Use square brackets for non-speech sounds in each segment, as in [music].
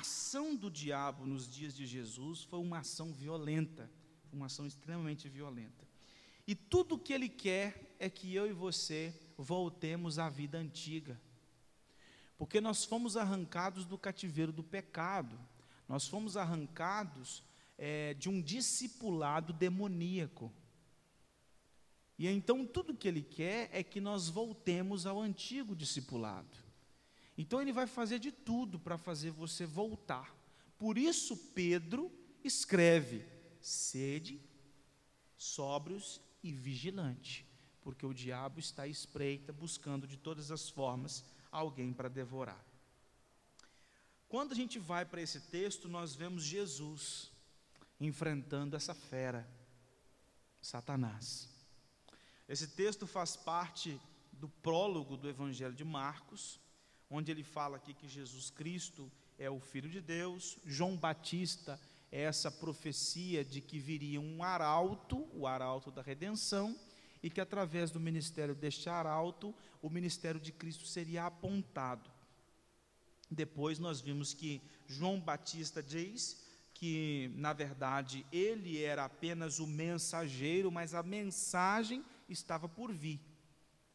ação do diabo nos dias de Jesus foi uma ação violenta, uma ação extremamente violenta. E tudo o que ele quer é que eu e você voltemos à vida antiga. Porque nós fomos arrancados do cativeiro do pecado, nós fomos arrancados é, de um discipulado demoníaco. E então tudo que ele quer é que nós voltemos ao antigo discipulado. Então ele vai fazer de tudo para fazer você voltar. Por isso Pedro escreve: sede sóbrios e vigilante, porque o diabo está à espreita, buscando de todas as formas alguém para devorar. Quando a gente vai para esse texto, nós vemos Jesus enfrentando essa fera, Satanás. Esse texto faz parte do prólogo do Evangelho de Marcos, onde ele fala aqui que Jesus Cristo é o Filho de Deus, João Batista é essa profecia de que viria um arauto, o arauto da redenção, e que através do ministério deste arauto, o ministério de Cristo seria apontado. Depois nós vimos que João Batista diz que, na verdade, ele era apenas o mensageiro, mas a mensagem estava por vir,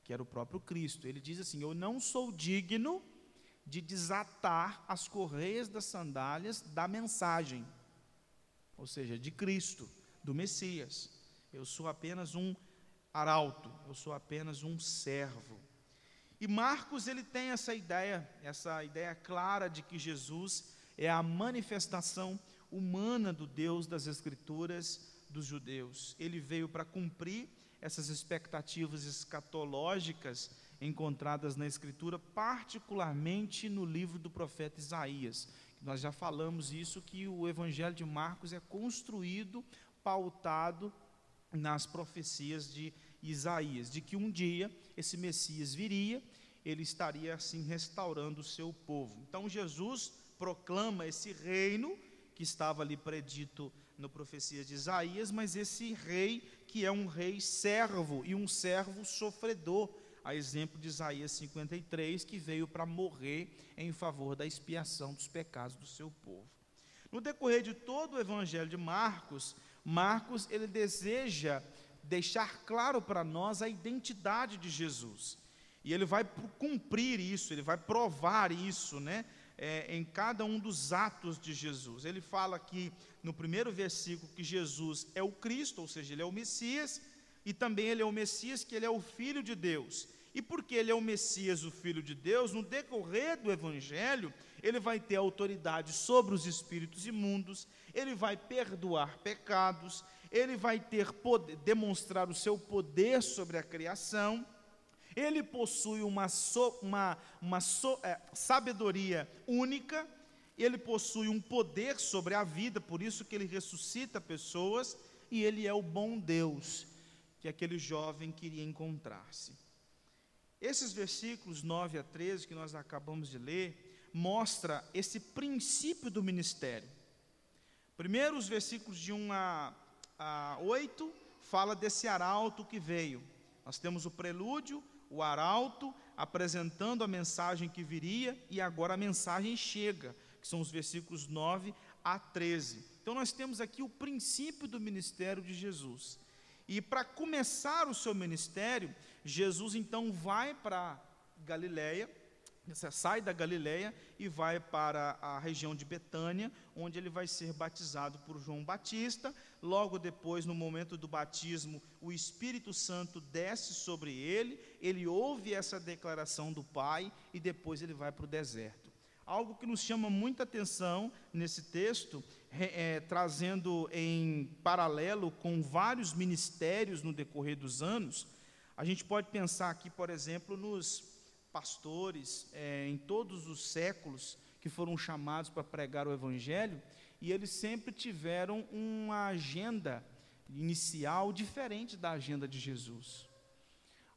que era o próprio Cristo. Ele diz assim: Eu não sou digno de desatar as correias das sandálias da mensagem ou seja, de Cristo, do Messias. Eu sou apenas um arauto, eu sou apenas um servo. E Marcos ele tem essa ideia, essa ideia clara de que Jesus é a manifestação humana do Deus das Escrituras dos judeus. Ele veio para cumprir essas expectativas escatológicas encontradas na Escritura, particularmente no livro do profeta Isaías. Nós já falamos isso que o Evangelho de Marcos é construído, pautado nas profecias de Isaías, de que um dia esse Messias viria, ele estaria assim restaurando o seu povo. Então Jesus proclama esse reino que estava ali predito no profecia de Isaías, mas esse rei que é um rei servo e um servo sofredor, a exemplo de Isaías 53, que veio para morrer em favor da expiação dos pecados do seu povo. No decorrer de todo o evangelho de Marcos, Marcos ele deseja deixar claro para nós a identidade de Jesus. E ele vai cumprir isso, ele vai provar isso, né? É, em cada um dos atos de Jesus. Ele fala aqui no primeiro versículo que Jesus é o Cristo, ou seja, ele é o Messias, e também ele é o Messias, que ele é o Filho de Deus. E porque ele é o Messias, o Filho de Deus, no decorrer do Evangelho, ele vai ter autoridade sobre os espíritos imundos, ele vai perdoar pecados, ele vai ter poder, demonstrar o seu poder sobre a criação, ele possui uma, so, uma, uma so, é, sabedoria única, ele possui um poder sobre a vida, por isso que ele ressuscita pessoas, e ele é o bom Deus que aquele jovem queria encontrar-se. Esses versículos 9 a 13 que nós acabamos de ler, mostra esse princípio do ministério. Primeiro, os versículos de 1 a, a 8 fala desse arauto que veio. Nós temos o prelúdio, o arauto apresentando a mensagem que viria e agora a mensagem chega, que são os versículos 9 a 13. Então nós temos aqui o princípio do ministério de Jesus. E para começar o seu ministério, Jesus então vai para Galiléia, sai da Galiléia e vai para a região de Betânia, onde ele vai ser batizado por João Batista. Logo depois, no momento do batismo, o Espírito Santo desce sobre ele, ele ouve essa declaração do Pai e depois ele vai para o deserto. Algo que nos chama muita atenção nesse texto, é, é, trazendo em paralelo com vários ministérios no decorrer dos anos, a gente pode pensar aqui, por exemplo, nos pastores é, em todos os séculos que foram chamados para pregar o Evangelho, e eles sempre tiveram uma agenda inicial diferente da agenda de Jesus.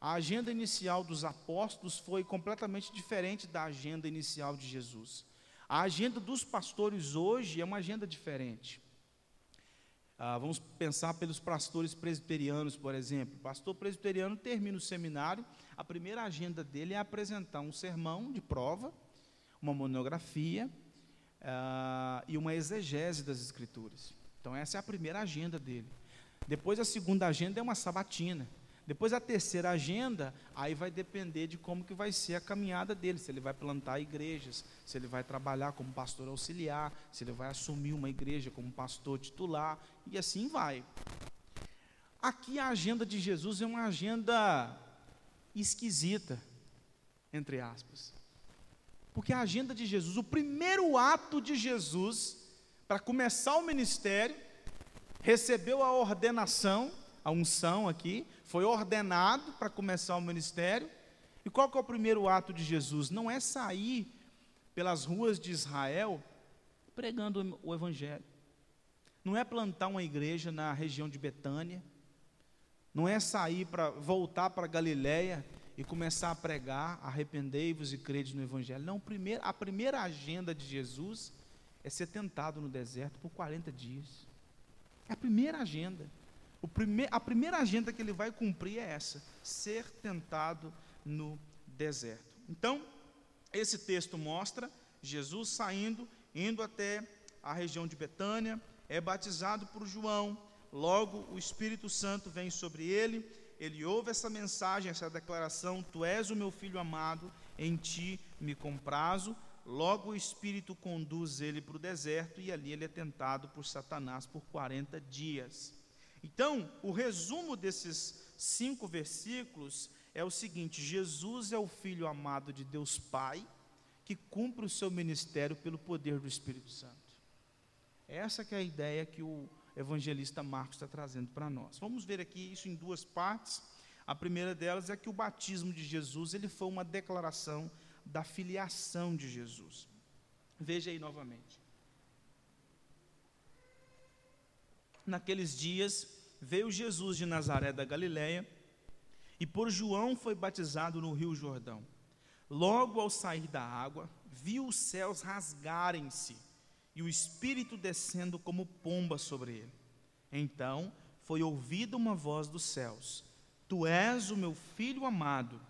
A agenda inicial dos apóstolos foi completamente diferente da agenda inicial de Jesus. A agenda dos pastores hoje é uma agenda diferente. Ah, vamos pensar pelos pastores presbiterianos, por exemplo. O pastor presbiteriano termina o seminário, a primeira agenda dele é apresentar um sermão de prova, uma monografia, uh, e uma exegese das Escrituras. Então, essa é a primeira agenda dele. Depois, a segunda agenda é uma sabatina. Depois a terceira agenda, aí vai depender de como que vai ser a caminhada dele, se ele vai plantar igrejas, se ele vai trabalhar como pastor auxiliar, se ele vai assumir uma igreja como pastor titular, e assim vai. Aqui a agenda de Jesus é uma agenda esquisita, entre aspas. Porque a agenda de Jesus, o primeiro ato de Jesus para começar o ministério, recebeu a ordenação, a unção aqui, foi ordenado para começar o ministério. E qual que é o primeiro ato de Jesus? Não é sair pelas ruas de Israel pregando o evangelho. Não é plantar uma igreja na região de Betânia. Não é sair para voltar para Galiléia e começar a pregar, arrependei-vos e crede no evangelho. Não, primeiro, a primeira agenda de Jesus é ser tentado no deserto por 40 dias. É a primeira agenda. A primeira agenda que ele vai cumprir é essa: ser tentado no deserto. Então, esse texto mostra Jesus saindo, indo até a região de Betânia, é batizado por João, logo o Espírito Santo vem sobre ele, ele ouve essa mensagem, essa declaração: Tu és o meu filho amado, em ti me comprazo. Logo o Espírito conduz ele para o deserto e ali ele é tentado por Satanás por 40 dias. Então, o resumo desses cinco versículos é o seguinte: Jesus é o Filho amado de Deus Pai, que cumpre o seu ministério pelo poder do Espírito Santo. Essa que é a ideia que o evangelista Marcos está trazendo para nós. Vamos ver aqui isso em duas partes. A primeira delas é que o batismo de Jesus ele foi uma declaração da filiação de Jesus. Veja aí novamente. naqueles dias, veio Jesus de Nazaré da Galiléia e por João foi batizado no Rio Jordão. Logo ao sair da água, viu os céus rasgarem-se e o Espírito descendo como pomba sobre ele. Então foi ouvida uma voz dos céus: Tu és o meu filho amado,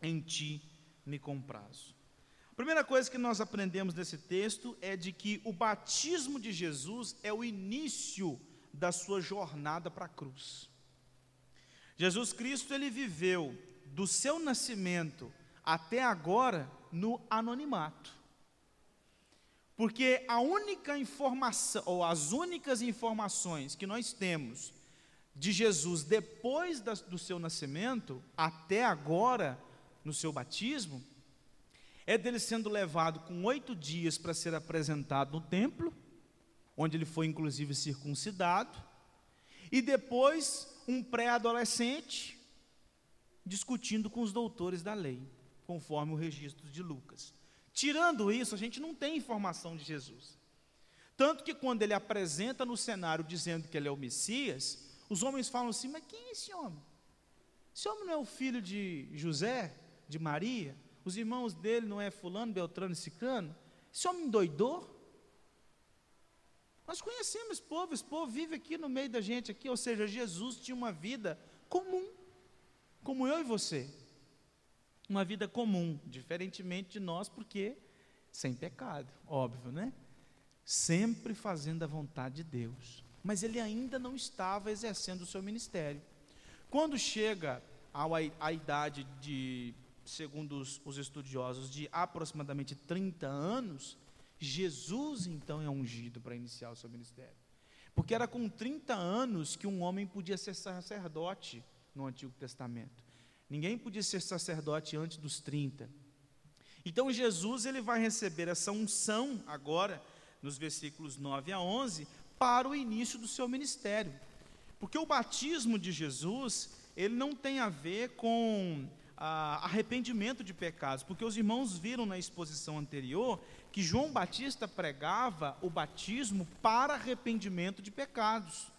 em ti me comprazo. A primeira coisa que nós aprendemos nesse texto é de que o batismo de Jesus é o início da sua jornada para a cruz. Jesus Cristo ele viveu do seu nascimento até agora no anonimato. Porque a única informação, ou as únicas informações que nós temos de Jesus depois da, do seu nascimento, até agora, no seu batismo, é dele sendo levado com oito dias para ser apresentado no templo, onde ele foi inclusive circuncidado, e depois um pré-adolescente discutindo com os doutores da lei, conforme o registro de Lucas. Tirando isso, a gente não tem informação de Jesus. Tanto que quando ele apresenta no cenário dizendo que ele é o Messias, os homens falam assim: Mas quem é esse homem? Esse homem não é o filho de José, de Maria? Os irmãos dele não é Fulano, Beltrano e Cicano? Esse homem doidou? Nós conhecemos esse povo, esse povo vive aqui no meio da gente aqui, ou seja, Jesus tinha uma vida comum, como eu e você. Uma vida comum, diferentemente de nós, porque sem pecado, óbvio, né? Sempre fazendo a vontade de Deus. Mas ele ainda não estava exercendo o seu ministério. Quando chega à idade de, segundo os, os estudiosos, de aproximadamente 30 anos, Jesus então é ungido para iniciar o seu ministério. Porque era com 30 anos que um homem podia ser sacerdote no Antigo Testamento. Ninguém podia ser sacerdote antes dos 30. Então Jesus ele vai receber essa unção agora nos versículos 9 a 11 para o início do seu ministério. Porque o batismo de Jesus, ele não tem a ver com ah, arrependimento de pecados, porque os irmãos viram na exposição anterior que João Batista pregava o batismo para arrependimento de pecados.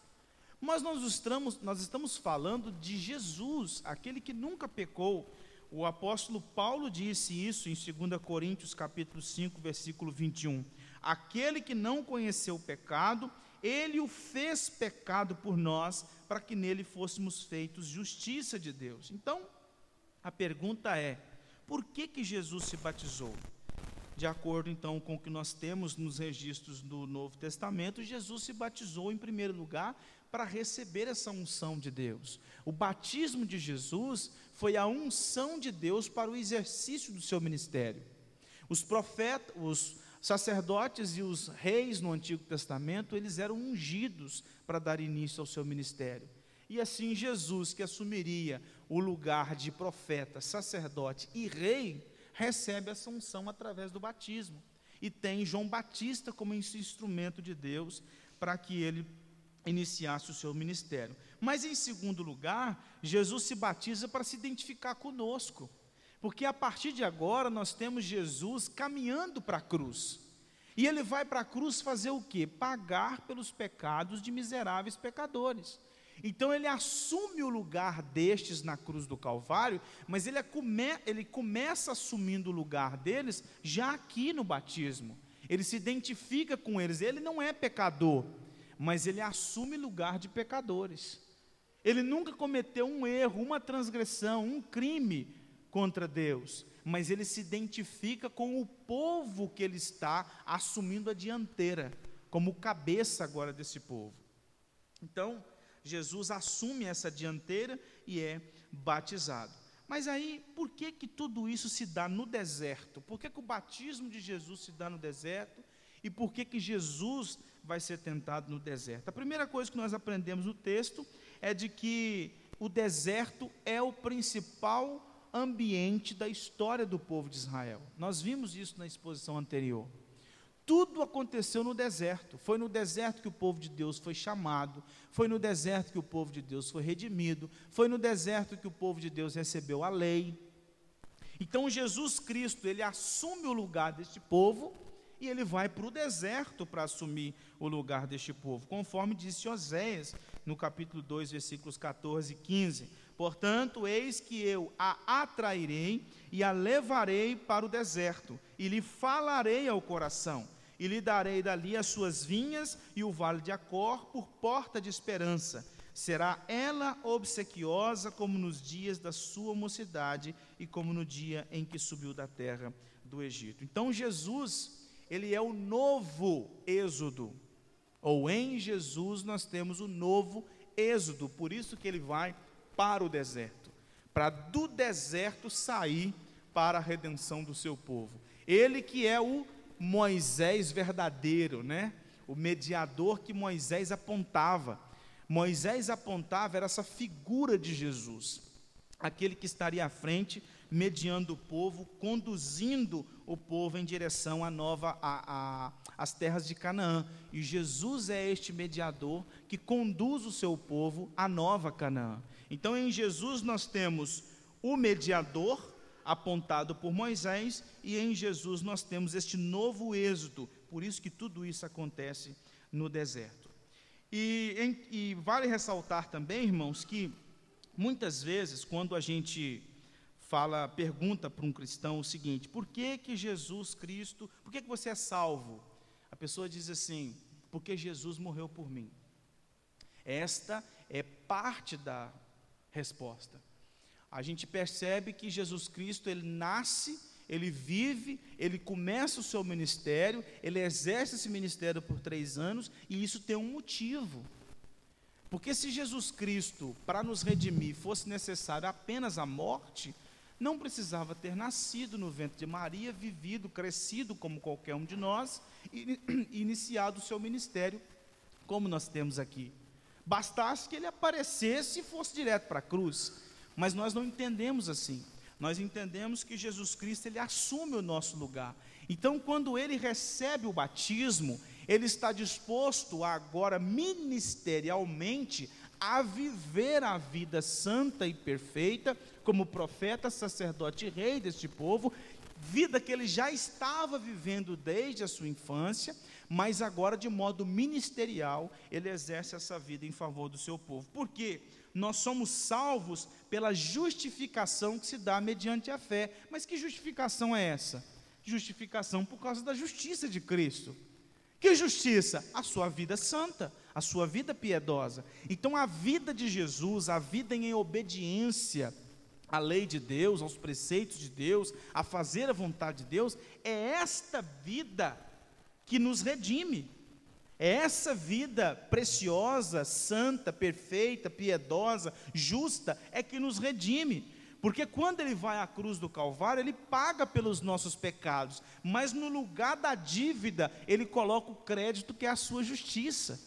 Mas nós estamos, nós estamos falando de Jesus, aquele que nunca pecou. O apóstolo Paulo disse isso em 2 Coríntios capítulo 5, versículo 21. Aquele que não conheceu o pecado, ele o fez pecado por nós, para que nele fôssemos feitos justiça de Deus. Então, a pergunta é: por que que Jesus se batizou? de acordo então com o que nós temos nos registros do Novo Testamento, Jesus se batizou em primeiro lugar para receber essa unção de Deus. O batismo de Jesus foi a unção de Deus para o exercício do seu ministério. Os profetas, os sacerdotes e os reis no Antigo Testamento, eles eram ungidos para dar início ao seu ministério. E assim Jesus, que assumiria o lugar de profeta, sacerdote e rei, recebe essa unção através do batismo. E tem João Batista como esse instrumento de Deus para que ele iniciasse o seu ministério. Mas em segundo lugar, Jesus se batiza para se identificar conosco. Porque a partir de agora nós temos Jesus caminhando para a cruz. E ele vai para a cruz fazer o quê? Pagar pelos pecados de miseráveis pecadores. Então ele assume o lugar destes na cruz do Calvário, mas ele, é come, ele começa assumindo o lugar deles já aqui no batismo. Ele se identifica com eles. Ele não é pecador, mas ele assume lugar de pecadores. Ele nunca cometeu um erro, uma transgressão, um crime contra Deus, mas ele se identifica com o povo que ele está assumindo a dianteira, como cabeça agora desse povo. Então, Jesus assume essa dianteira e é batizado. Mas aí, por que que tudo isso se dá no deserto? Por que, que o batismo de Jesus se dá no deserto? E por que que Jesus vai ser tentado no deserto? A primeira coisa que nós aprendemos no texto é de que o deserto é o principal ambiente da história do povo de Israel. Nós vimos isso na exposição anterior. Tudo aconteceu no deserto. Foi no deserto que o povo de Deus foi chamado, foi no deserto que o povo de Deus foi redimido, foi no deserto que o povo de Deus recebeu a lei. Então Jesus Cristo, ele assume o lugar deste povo e ele vai para o deserto para assumir o lugar deste povo, conforme disse Oséias no capítulo 2, versículos 14 e 15. Portanto, eis que eu a atrairei e a levarei para o deserto, e lhe falarei ao coração, e lhe darei dali as suas vinhas e o vale de Acor por porta de esperança. Será ela obsequiosa como nos dias da sua mocidade e como no dia em que subiu da terra do Egito. Então, Jesus, ele é o novo Êxodo, ou em Jesus nós temos o novo Êxodo, por isso que ele vai para o deserto, para do deserto sair para a redenção do seu povo. Ele que é o Moisés verdadeiro, né? O mediador que Moisés apontava. Moisés apontava era essa figura de Jesus, aquele que estaria à frente, mediando o povo, conduzindo o povo em direção à nova, a, a, às terras de Canaã. E Jesus é este mediador que conduz o seu povo à nova Canaã. Então, em Jesus nós temos o mediador apontado por Moisés e em Jesus nós temos este novo êxodo. Por isso que tudo isso acontece no deserto. E, em, e vale ressaltar também, irmãos, que muitas vezes quando a gente fala, pergunta para um cristão o seguinte: por que que Jesus Cristo, por que que você é salvo? A pessoa diz assim: porque Jesus morreu por mim. Esta é parte da resposta. A gente percebe que Jesus Cristo, ele nasce, ele vive, ele começa o seu ministério, ele exerce esse ministério por três anos, e isso tem um motivo. Porque se Jesus Cristo, para nos redimir, fosse necessário apenas a morte, não precisava ter nascido no ventre de Maria, vivido, crescido como qualquer um de nós, e [clears throat] iniciado o seu ministério, como nós temos aqui. Bastasse que ele aparecesse e fosse direto para a cruz. Mas nós não entendemos assim. Nós entendemos que Jesus Cristo ele assume o nosso lugar. Então, quando ele recebe o batismo, ele está disposto agora ministerialmente a viver a vida santa e perfeita como profeta, sacerdote e rei deste povo, vida que ele já estava vivendo desde a sua infância, mas agora de modo ministerial, ele exerce essa vida em favor do seu povo. Por quê? Nós somos salvos pela justificação que se dá mediante a fé. Mas que justificação é essa? Justificação por causa da justiça de Cristo. Que justiça? A sua vida santa, a sua vida piedosa. Então, a vida de Jesus, a vida em obediência à lei de Deus, aos preceitos de Deus, a fazer a vontade de Deus, é esta vida que nos redime. É essa vida preciosa, santa, perfeita, piedosa, justa, é que nos redime. Porque quando ele vai à cruz do Calvário, ele paga pelos nossos pecados, mas no lugar da dívida, ele coloca o crédito que é a sua justiça.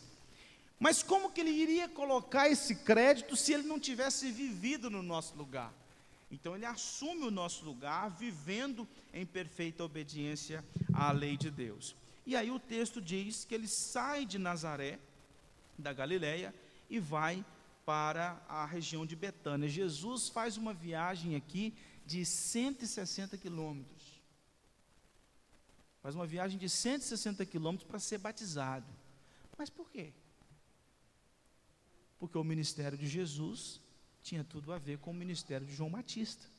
Mas como que ele iria colocar esse crédito se ele não tivesse vivido no nosso lugar? Então ele assume o nosso lugar, vivendo em perfeita obediência à lei de Deus. E aí o texto diz que ele sai de Nazaré, da Galileia, e vai para a região de Betânia. Jesus faz uma viagem aqui de 160 quilômetros. Faz uma viagem de 160 quilômetros para ser batizado. Mas por quê? Porque o ministério de Jesus tinha tudo a ver com o ministério de João Batista.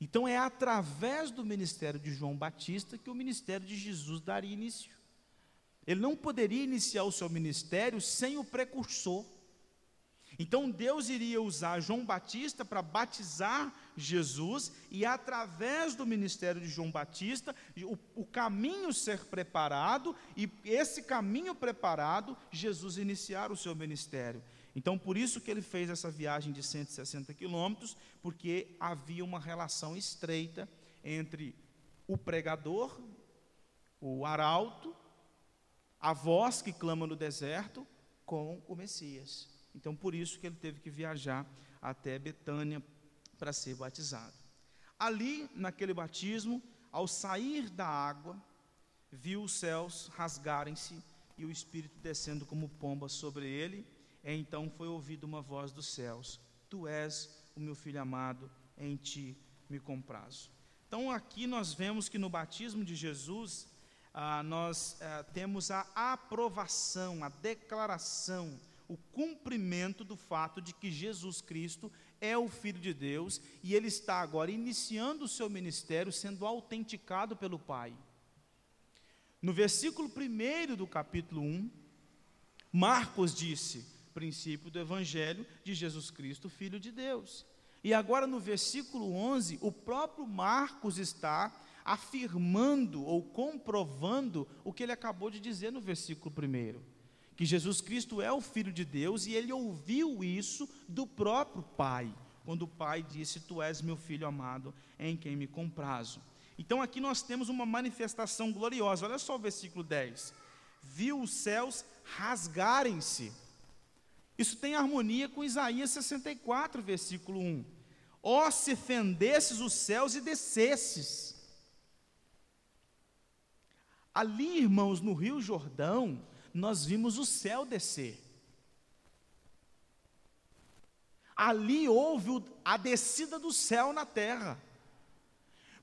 Então é através do ministério de João Batista que o ministério de Jesus daria início. Ele não poderia iniciar o seu ministério sem o precursor. Então Deus iria usar João Batista para batizar Jesus e através do ministério de João Batista, o, o, caminho ser preparado e esse caminho preparado, Jesus iniciar o seu ministério. Então, por isso que ele fez essa viagem de 160 quilômetros, porque havia uma relação estreita entre o pregador, o arauto, a voz que clama no deserto, com o Messias. Então, por isso que ele teve que viajar até Betânia para ser batizado. Ali, naquele batismo, ao sair da água, viu os céus rasgarem-se e o Espírito descendo como pomba sobre ele então foi ouvida uma voz dos céus: Tu és o meu filho amado, em ti me comprazo. Então aqui nós vemos que no batismo de Jesus, ah, nós ah, temos a aprovação, a declaração, o cumprimento do fato de que Jesus Cristo é o Filho de Deus e ele está agora iniciando o seu ministério, sendo autenticado pelo Pai. No versículo 1 do capítulo 1, Marcos disse: princípio do Evangelho de Jesus Cristo, Filho de Deus. E agora no versículo 11, o próprio Marcos está afirmando ou comprovando o que ele acabou de dizer no versículo 1. Que Jesus Cristo é o Filho de Deus e ele ouviu isso do próprio Pai, quando o Pai disse: Tu és meu filho amado, em quem me comprazo. Então aqui nós temos uma manifestação gloriosa. Olha só o versículo 10. Viu os céus rasgarem-se isso tem harmonia com Isaías 64, versículo 1. Ó, oh, se fendesses os céus e descesses. Ali, irmãos, no Rio Jordão, nós vimos o céu descer. Ali houve a descida do céu na terra.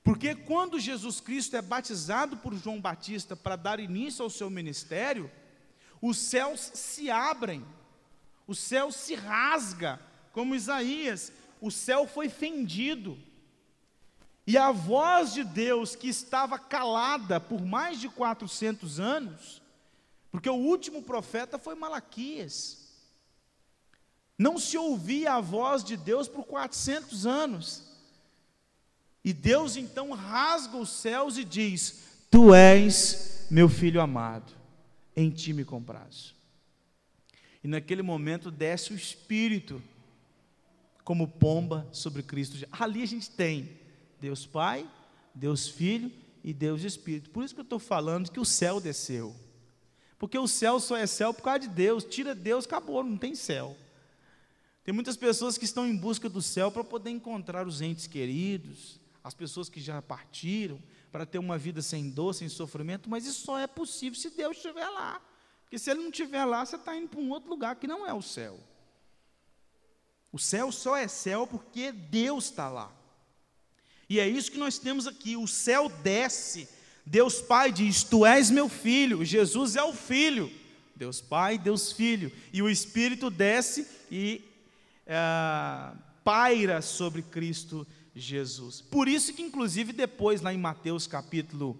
Porque quando Jesus Cristo é batizado por João Batista para dar início ao seu ministério, os céus se abrem o céu se rasga, como Isaías, o céu foi fendido. E a voz de Deus, que estava calada por mais de 400 anos, porque o último profeta foi Malaquias, não se ouvia a voz de Deus por 400 anos. E Deus então rasga os céus e diz: Tu és meu filho amado, em ti me comprazo. E naquele momento desce o Espírito como pomba sobre Cristo. Ali a gente tem Deus Pai, Deus Filho e Deus Espírito. Por isso que eu estou falando que o céu desceu. Porque o céu só é céu por causa de Deus. Tira Deus, acabou, não tem céu. Tem muitas pessoas que estão em busca do céu para poder encontrar os entes queridos, as pessoas que já partiram, para ter uma vida sem dor, sem sofrimento, mas isso só é possível se Deus estiver lá. Porque se ele não estiver lá, você está indo para um outro lugar que não é o céu. O céu só é céu porque Deus está lá. E é isso que nós temos aqui: o céu desce. Deus Pai diz: Tu és meu filho. Jesus é o filho. Deus Pai, Deus Filho. E o Espírito desce e é, paira sobre Cristo Jesus. Por isso que, inclusive, depois, lá em Mateus capítulo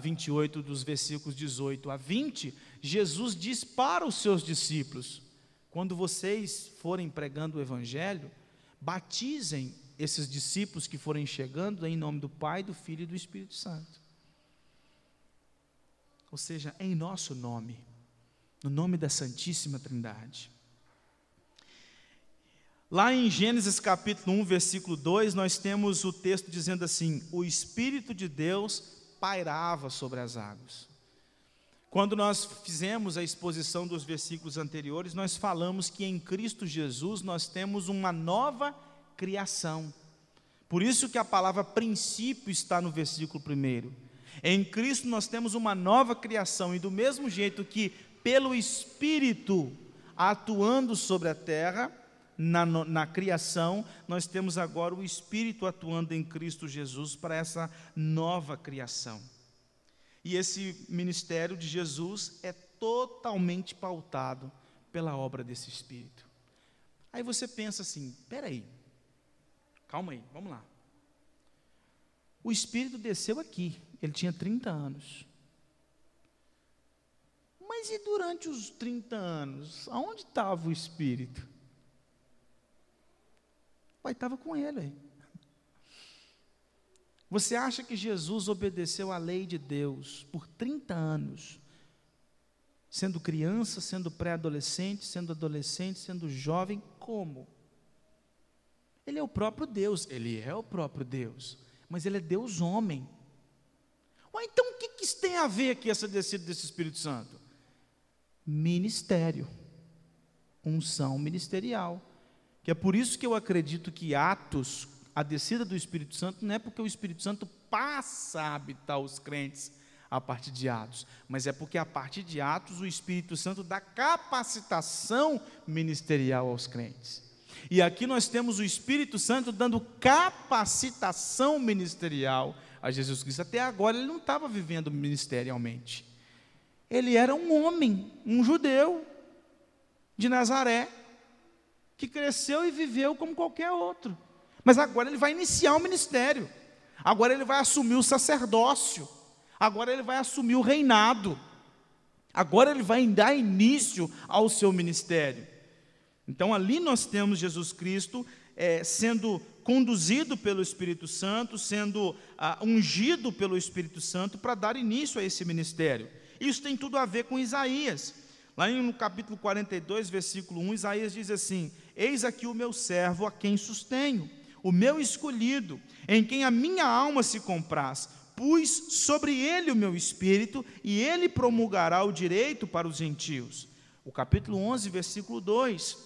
28, ah, dos versículos 18 a 20, Jesus diz para os seus discípulos: quando vocês forem pregando o Evangelho, batizem esses discípulos que forem chegando em nome do Pai, do Filho e do Espírito Santo. Ou seja, em nosso nome, no nome da Santíssima Trindade. Lá em Gênesis capítulo 1, versículo 2, nós temos o texto dizendo assim: O Espírito de Deus pairava sobre as águas. Quando nós fizemos a exposição dos versículos anteriores, nós falamos que em Cristo Jesus nós temos uma nova criação. Por isso que a palavra princípio está no versículo primeiro. Em Cristo nós temos uma nova criação, e do mesmo jeito que pelo Espírito atuando sobre a terra, na, na criação, nós temos agora o Espírito atuando em Cristo Jesus para essa nova criação. E esse ministério de Jesus é totalmente pautado pela obra desse Espírito. Aí você pensa assim: peraí, calma aí, vamos lá. O Espírito desceu aqui, ele tinha 30 anos. Mas e durante os 30 anos, aonde estava o Espírito? Pai estava com ele. Você acha que Jesus obedeceu à lei de Deus por 30 anos, sendo criança, sendo pré-adolescente, sendo adolescente, sendo jovem? Como? Ele é o próprio Deus, ele é o próprio Deus, mas ele é Deus homem. Ué, então o que, que isso tem a ver aqui, essa descida desse Espírito Santo? Ministério, unção ministerial. Que é por isso que eu acredito que Atos, a descida do Espírito Santo, não é porque o Espírito Santo passa a habitar os crentes a partir de Atos, mas é porque a partir de Atos o Espírito Santo dá capacitação ministerial aos crentes. E aqui nós temos o Espírito Santo dando capacitação ministerial a Jesus Cristo. Até agora ele não estava vivendo ministerialmente. Ele era um homem, um judeu de Nazaré, que cresceu e viveu como qualquer outro. Mas agora ele vai iniciar o ministério. Agora ele vai assumir o sacerdócio. Agora ele vai assumir o reinado. Agora ele vai dar início ao seu ministério. Então ali nós temos Jesus Cristo é, sendo conduzido pelo Espírito Santo, sendo ah, ungido pelo Espírito Santo para dar início a esse ministério. Isso tem tudo a ver com Isaías. Lá no capítulo 42, versículo 1, Isaías diz assim: Eis aqui o meu servo a quem sustenho, o meu escolhido, em quem a minha alma se compraz. Pus sobre ele o meu espírito, e ele promulgará o direito para os gentios. O capítulo 11, versículo 2: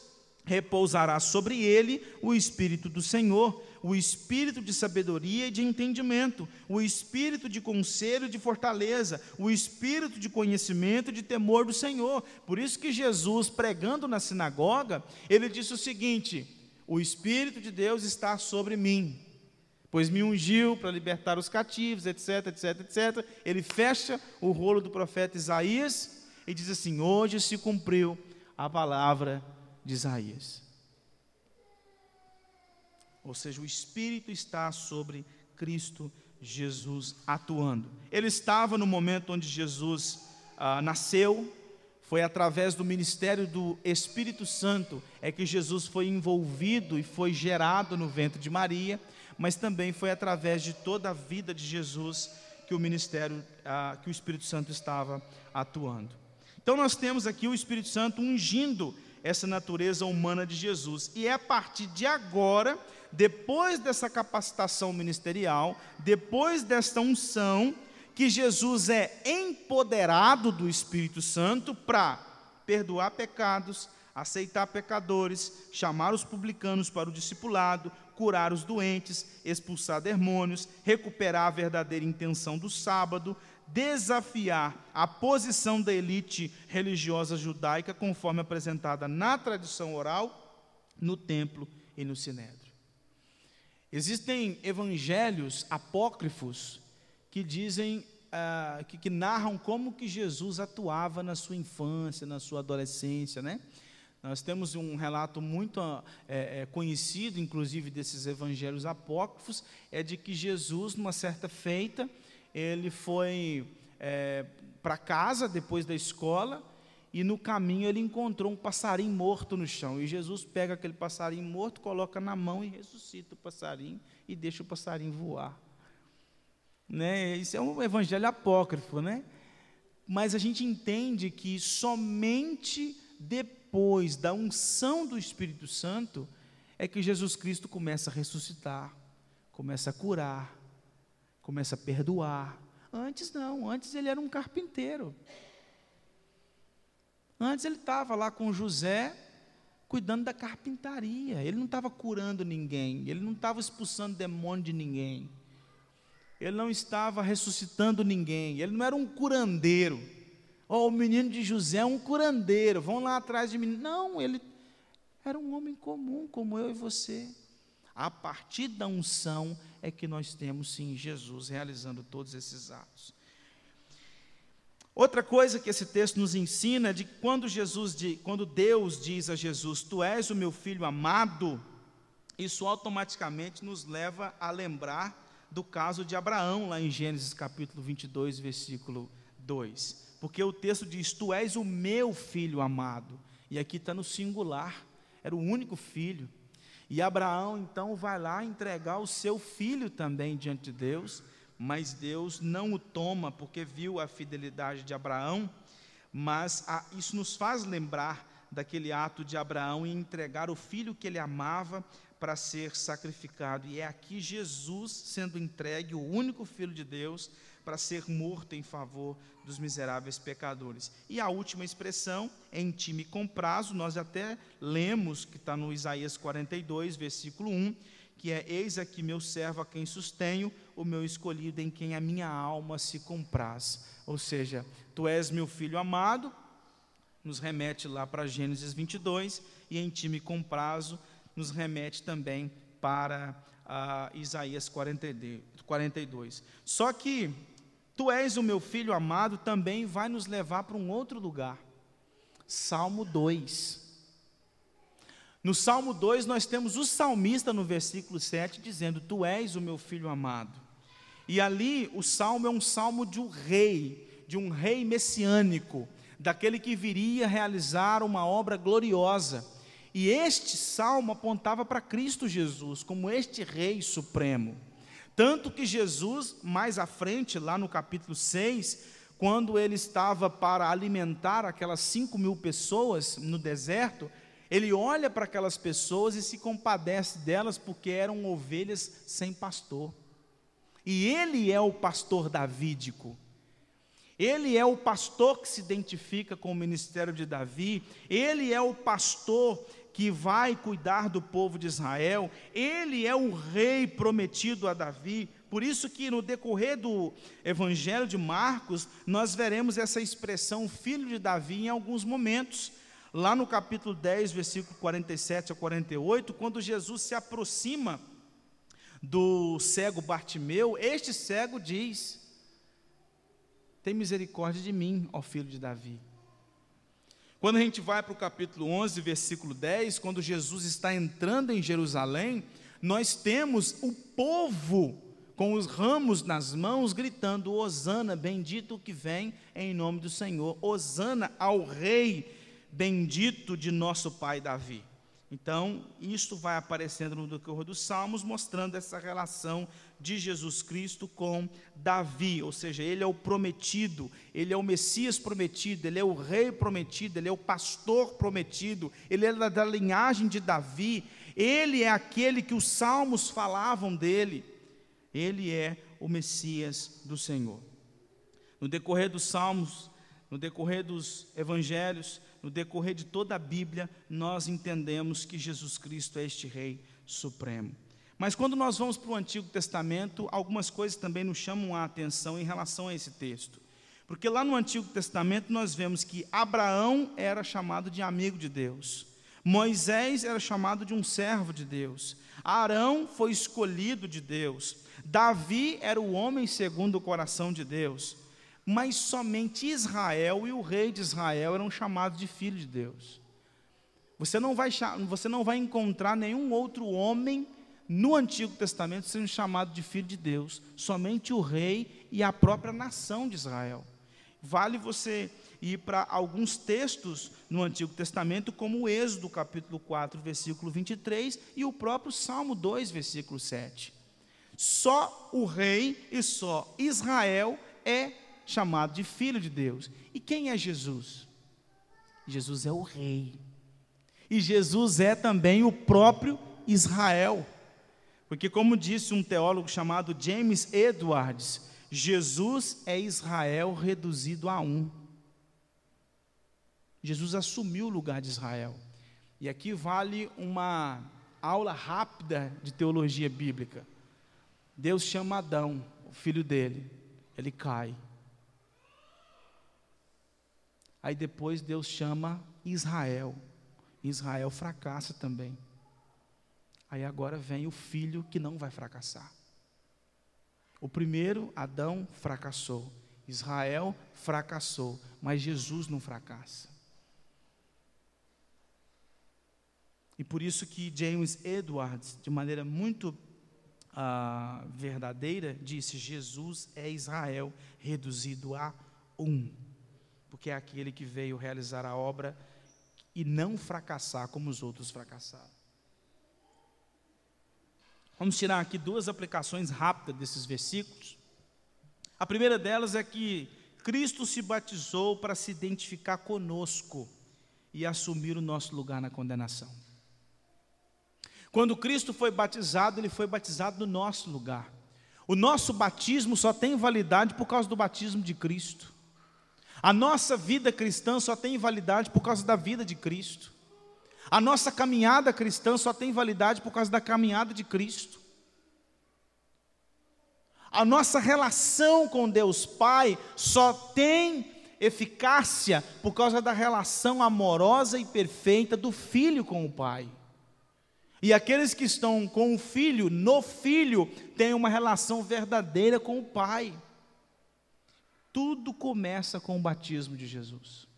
Repousará sobre ele o espírito do Senhor o espírito de sabedoria e de entendimento, o espírito de conselho e de fortaleza, o espírito de conhecimento e de temor do Senhor. Por isso que Jesus, pregando na sinagoga, ele disse o seguinte: O espírito de Deus está sobre mim, pois me ungiu para libertar os cativos, etc, etc, etc. Ele fecha o rolo do profeta Isaías e diz assim: Hoje se cumpriu a palavra de Isaías. Ou seja, o Espírito está sobre Cristo Jesus atuando. Ele estava no momento onde Jesus ah, nasceu, foi através do ministério do Espírito Santo é que Jesus foi envolvido e foi gerado no ventre de Maria, mas também foi através de toda a vida de Jesus que o ministério, ah, que o Espírito Santo estava atuando. Então nós temos aqui o Espírito Santo ungindo essa natureza humana de Jesus, e é a partir de agora depois dessa capacitação ministerial, depois desta unção, que Jesus é empoderado do Espírito Santo para perdoar pecados, aceitar pecadores, chamar os publicanos para o discipulado, curar os doentes, expulsar demônios, recuperar a verdadeira intenção do sábado, desafiar a posição da elite religiosa judaica, conforme apresentada na tradição oral, no templo e no sinédrio. Existem evangelhos apócrifos que dizem, ah, que, que, narram como que Jesus atuava na sua infância, na sua adolescência, né? Nós temos um relato muito é, é, conhecido, inclusive, desses evangelhos apócrifos, é de que Jesus, numa certa feita, ele foi é, para casa depois da escola e no caminho ele encontrou um passarinho morto no chão. E Jesus pega aquele passarinho morto, coloca na mão e ressuscita o passarinho e deixa o passarinho voar. Né? Isso é um evangelho apócrifo, né? Mas a gente entende que somente depois da unção do Espírito Santo é que Jesus Cristo começa a ressuscitar, começa a curar, começa a perdoar. Antes não, antes ele era um carpinteiro. Antes ele estava lá com José, cuidando da carpintaria. Ele não estava curando ninguém, ele não estava expulsando demônio de ninguém. Ele não estava ressuscitando ninguém, ele não era um curandeiro. Oh, o menino de José é um curandeiro, vão lá atrás de mim. Não, ele era um homem comum, como eu e você. A partir da unção é que nós temos, sim, Jesus realizando todos esses atos. Outra coisa que esse texto nos ensina é de quando Jesus, quando Deus diz a Jesus, Tu és o meu filho amado, isso automaticamente nos leva a lembrar do caso de Abraão, lá em Gênesis capítulo 22, versículo 2. Porque o texto diz: Tu és o meu filho amado. E aqui está no singular, era o único filho. E Abraão então vai lá entregar o seu filho também diante de Deus mas Deus não o toma porque viu a fidelidade de Abraão, mas a, isso nos faz lembrar daquele ato de Abraão em entregar o filho que ele amava para ser sacrificado. E é aqui Jesus sendo entregue, o único filho de Deus, para ser morto em favor dos miseráveis pecadores. E a última expressão, em time com prazo, nós até lemos, que está no Isaías 42, versículo 1, que é: Eis aqui meu servo a quem sustenho, o meu escolhido em quem a minha alma se compraz. Ou seja, tu és meu filho amado, nos remete lá para Gênesis 22, e em time com prazo, nos remete também para uh, Isaías 42. Só que tu és o meu filho amado também vai nos levar para um outro lugar. Salmo 2. No Salmo 2, nós temos o salmista no versículo 7 dizendo: Tu és o meu filho amado. E ali o salmo é um salmo de um rei, de um rei messiânico, daquele que viria realizar uma obra gloriosa. E este salmo apontava para Cristo Jesus como este rei supremo. Tanto que Jesus, mais à frente, lá no capítulo 6, quando ele estava para alimentar aquelas cinco mil pessoas no deserto, ele olha para aquelas pessoas e se compadece delas porque eram ovelhas sem pastor. E ele é o pastor davídico. Ele é o pastor que se identifica com o ministério de Davi, ele é o pastor que vai cuidar do povo de Israel, ele é o rei prometido a Davi. Por isso que no decorrer do evangelho de Marcos, nós veremos essa expressão filho de Davi em alguns momentos. Lá no capítulo 10, versículo 47 a 48, quando Jesus se aproxima do cego Bartimeu, este cego diz: Tem misericórdia de mim, ó filho de Davi. Quando a gente vai para o capítulo 11, versículo 10, quando Jesus está entrando em Jerusalém, nós temos o povo com os ramos nas mãos gritando: Hosana, bendito que vem em nome do Senhor, Hosana ao Rei bendito de nosso pai Davi. Então, isto vai aparecendo no decorrer dos Salmos, mostrando essa relação de Jesus Cristo com Davi, ou seja, ele é o prometido, ele é o Messias prometido, ele é o rei prometido, ele é o pastor prometido, ele é da linhagem de Davi, ele é aquele que os Salmos falavam dele, ele é o Messias do Senhor. No decorrer dos Salmos, no decorrer dos Evangelhos, no decorrer de toda a Bíblia, nós entendemos que Jesus Cristo é este Rei Supremo. Mas quando nós vamos para o Antigo Testamento, algumas coisas também nos chamam a atenção em relação a esse texto. Porque lá no Antigo Testamento nós vemos que Abraão era chamado de amigo de Deus, Moisés era chamado de um servo de Deus, Arão foi escolhido de Deus, Davi era o homem segundo o coração de Deus mas somente Israel e o rei de Israel eram chamados de filho de Deus. Você não vai, você não vai encontrar nenhum outro homem no Antigo Testamento sendo chamado de filho de Deus, somente o rei e a própria nação de Israel. Vale você ir para alguns textos no Antigo Testamento, como o Êxodo, capítulo 4, versículo 23, e o próprio Salmo 2, versículo 7. Só o rei e só Israel é chamado de filho de Deus. E quem é Jesus? Jesus é o rei. E Jesus é também o próprio Israel. Porque, como disse um teólogo chamado James Edwards, Jesus é Israel reduzido a um. Jesus assumiu o lugar de Israel. E aqui vale uma aula rápida de teologia bíblica. Deus chama Adão, o filho dele, ele cai. Aí depois Deus chama Israel. Israel fracassa também. Aí agora vem o filho que não vai fracassar. O primeiro, Adão, fracassou. Israel fracassou. Mas Jesus não fracassa. E por isso que James Edwards, de maneira muito ah, verdadeira, disse: Jesus é Israel reduzido a um. Porque é aquele que veio realizar a obra e não fracassar como os outros fracassaram. Vamos tirar aqui duas aplicações rápidas desses versículos. A primeira delas é que Cristo se batizou para se identificar conosco e assumir o nosso lugar na condenação. Quando Cristo foi batizado, ele foi batizado no nosso lugar. O nosso batismo só tem validade por causa do batismo de Cristo. A nossa vida cristã só tem validade por causa da vida de Cristo. A nossa caminhada cristã só tem validade por causa da caminhada de Cristo. A nossa relação com Deus Pai só tem eficácia por causa da relação amorosa e perfeita do filho com o Pai. E aqueles que estão com o filho, no filho, têm uma relação verdadeira com o Pai. Tudo começa com o batismo de Jesus.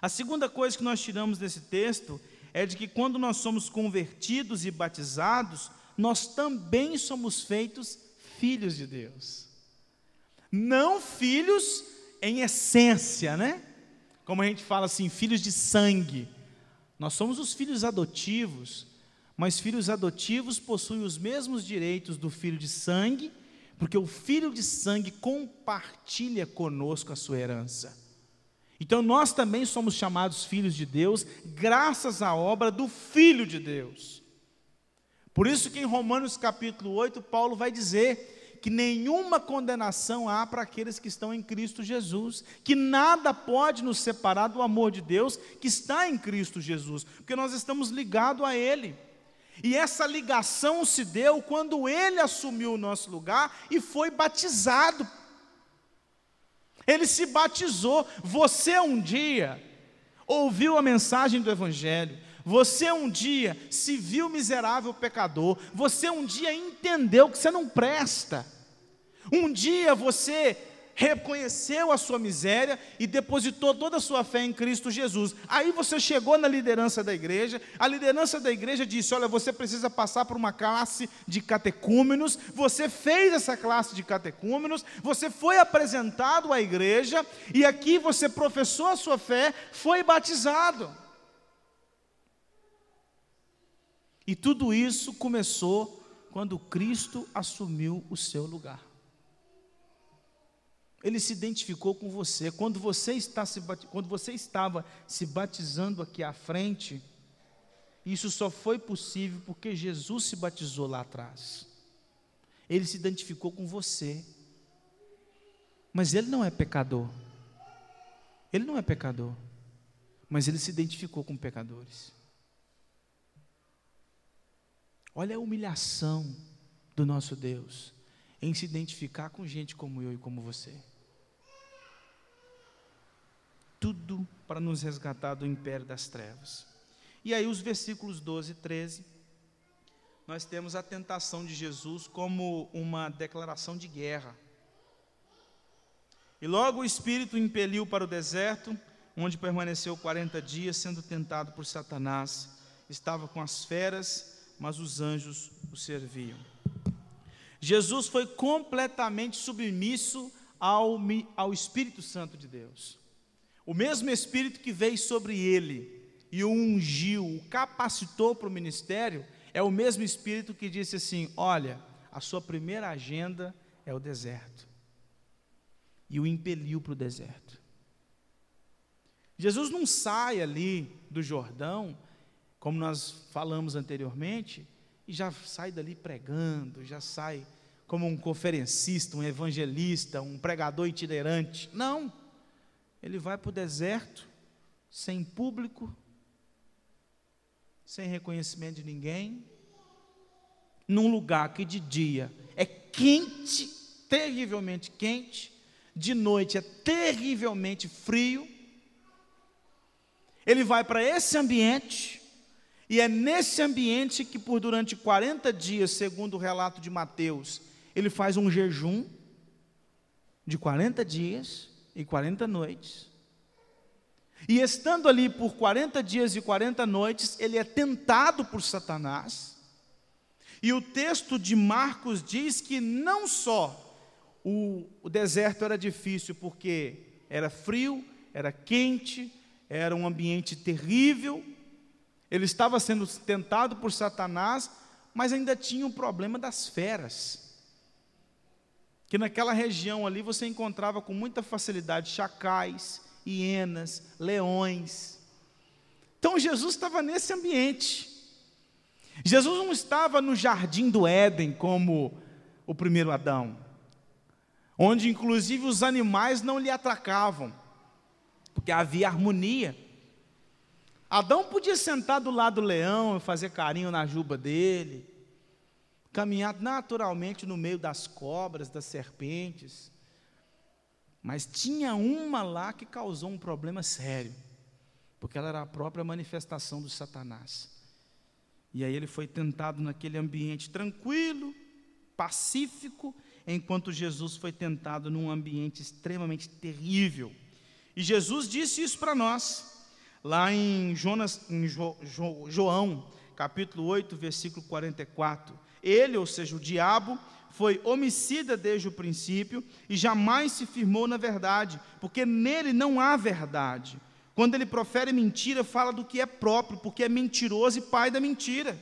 A segunda coisa que nós tiramos desse texto é de que quando nós somos convertidos e batizados, nós também somos feitos filhos de Deus. Não filhos em essência, né? Como a gente fala assim, filhos de sangue. Nós somos os filhos adotivos, mas filhos adotivos possuem os mesmos direitos do filho de sangue, porque o filho de sangue compartilha conosco a sua herança. Então nós também somos chamados filhos de Deus, graças à obra do Filho de Deus. Por isso que em Romanos capítulo 8, Paulo vai dizer que nenhuma condenação há para aqueles que estão em Cristo Jesus, que nada pode nos separar do amor de Deus que está em Cristo Jesus, porque nós estamos ligados a Ele. E essa ligação se deu quando Ele assumiu o nosso lugar e foi batizado ele se batizou. Você um dia ouviu a mensagem do Evangelho. Você um dia se viu miserável pecador. Você um dia entendeu que você não presta. Um dia você reconheceu a sua miséria e depositou toda a sua fé em Cristo Jesus. Aí você chegou na liderança da igreja, a liderança da igreja disse: Olha, você precisa passar por uma classe de catecúmenos. Você fez essa classe de catecúmenos, você foi apresentado à igreja e aqui você professou a sua fé, foi batizado. E tudo isso começou quando Cristo assumiu o seu lugar. Ele se identificou com você. Quando você, está se, quando você estava se batizando aqui à frente, isso só foi possível porque Jesus se batizou lá atrás. Ele se identificou com você. Mas ele não é pecador. Ele não é pecador. Mas ele se identificou com pecadores. Olha a humilhação do nosso Deus em se identificar com gente como eu e como você. Tudo para nos resgatar do império das trevas. E aí, os versículos 12 e 13, nós temos a tentação de Jesus como uma declaração de guerra. E logo o Espírito o impeliu para o deserto, onde permaneceu 40 dias, sendo tentado por Satanás. Estava com as feras, mas os anjos o serviam. Jesus foi completamente submisso ao, ao Espírito Santo de Deus. o mesmo Espírito que veio sobre ele e o ungiu, o capacitou para o ministério, é o mesmo Espírito que disse assim: Olha, a sua primeira agenda é o deserto. E o impeliu para o deserto. Jesus não sai ali do Jordão, como nós falamos anteriormente, e já sai dali pregando, já sai como um conferencista, um evangelista, um pregador itinerante. Não. Ele vai para o deserto, sem público, sem reconhecimento de ninguém, num lugar que de dia é quente, terrivelmente quente, de noite é terrivelmente frio. Ele vai para esse ambiente, e é nesse ambiente que, por durante 40 dias, segundo o relato de Mateus, ele faz um jejum de 40 dias e 40 noites. E estando ali por 40 dias e 40 noites, ele é tentado por Satanás. E o texto de Marcos diz que não só o, o deserto era difícil, porque era frio, era quente, era um ambiente terrível, ele estava sendo tentado por Satanás, mas ainda tinha o problema das feras que naquela região ali você encontrava com muita facilidade chacais, hienas, leões. Então Jesus estava nesse ambiente. Jesus não estava no jardim do Éden como o primeiro Adão, onde inclusive os animais não lhe atracavam, porque havia harmonia. Adão podia sentar do lado do leão e fazer carinho na juba dele, caminhar naturalmente no meio das cobras, das serpentes. Mas tinha uma lá que causou um problema sério, porque ela era a própria manifestação do Satanás. E aí ele foi tentado naquele ambiente tranquilo, pacífico, enquanto Jesus foi tentado num ambiente extremamente terrível. E Jesus disse isso para nós, lá em, Jonas, em jo, jo, João, capítulo 8, versículo 44. Ele, ou seja, o diabo, foi homicida desde o princípio e jamais se firmou na verdade, porque nele não há verdade. Quando ele profere mentira, fala do que é próprio, porque é mentiroso e pai da mentira.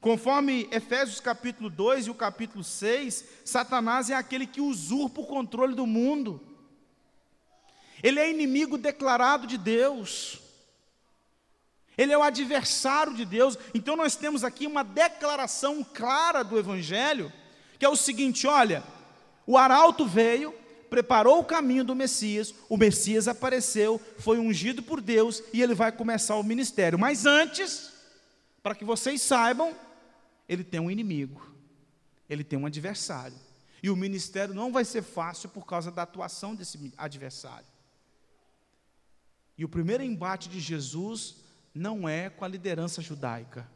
Conforme Efésios capítulo 2 e o capítulo 6, Satanás é aquele que usurpa o controle do mundo. Ele é inimigo declarado de Deus. Ele é o adversário de Deus. Então nós temos aqui uma declaração clara do Evangelho, que é o seguinte: olha, o arauto veio, preparou o caminho do Messias, o Messias apareceu, foi ungido por Deus e ele vai começar o ministério. Mas antes, para que vocês saibam, ele tem um inimigo, ele tem um adversário. E o ministério não vai ser fácil por causa da atuação desse adversário. E o primeiro embate de Jesus não é com a liderança judaica,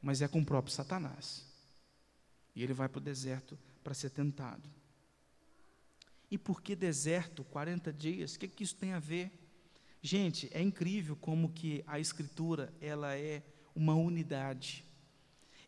mas é com o próprio Satanás. E ele vai para o deserto para ser tentado. E por que deserto? 40 dias? O que, que isso tem a ver? Gente, é incrível como que a escritura ela é uma unidade.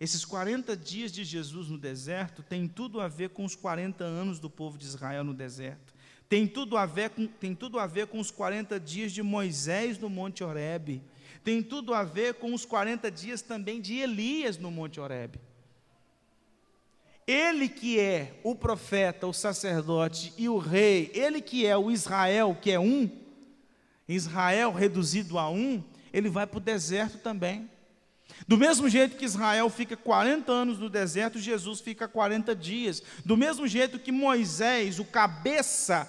Esses 40 dias de Jesus no deserto tem tudo a ver com os 40 anos do povo de Israel no deserto. Tem tudo a ver com, tem tudo a ver com os 40 dias de Moisés no Monte Horebe tem tudo a ver com os 40 dias também de Elias no Monte Horebe. Ele que é o profeta, o sacerdote e o rei, ele que é o Israel, que é um, Israel reduzido a um, ele vai para o deserto também. Do mesmo jeito que Israel fica 40 anos no deserto, Jesus fica 40 dias. Do mesmo jeito que Moisés, o cabeça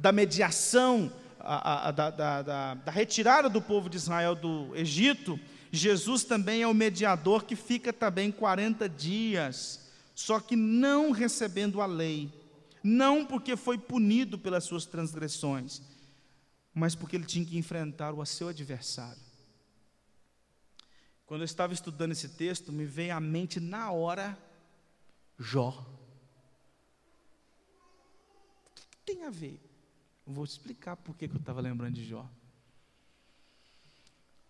da mediação, a, a, da, da, da, da retirada do povo de Israel do Egito, Jesus também é o mediador que fica também 40 dias, só que não recebendo a lei, não porque foi punido pelas suas transgressões, mas porque ele tinha que enfrentar o seu adversário. Quando eu estava estudando esse texto, me veio à mente na hora Jó. O que tem a ver? Vou explicar por que eu estava lembrando de Jó.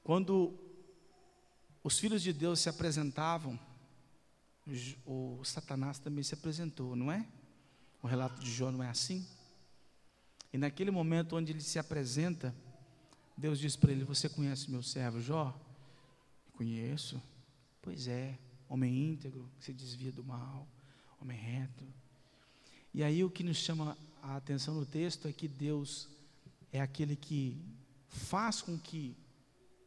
Quando os filhos de Deus se apresentavam, o Satanás também se apresentou, não é? O relato de Jó não é assim? E naquele momento onde ele se apresenta, Deus diz para ele: Você conhece meu servo Jó? Conheço. Pois é, homem íntegro, que se desvia do mal, homem reto. E aí o que nos chama a atenção no texto é que Deus é aquele que faz com que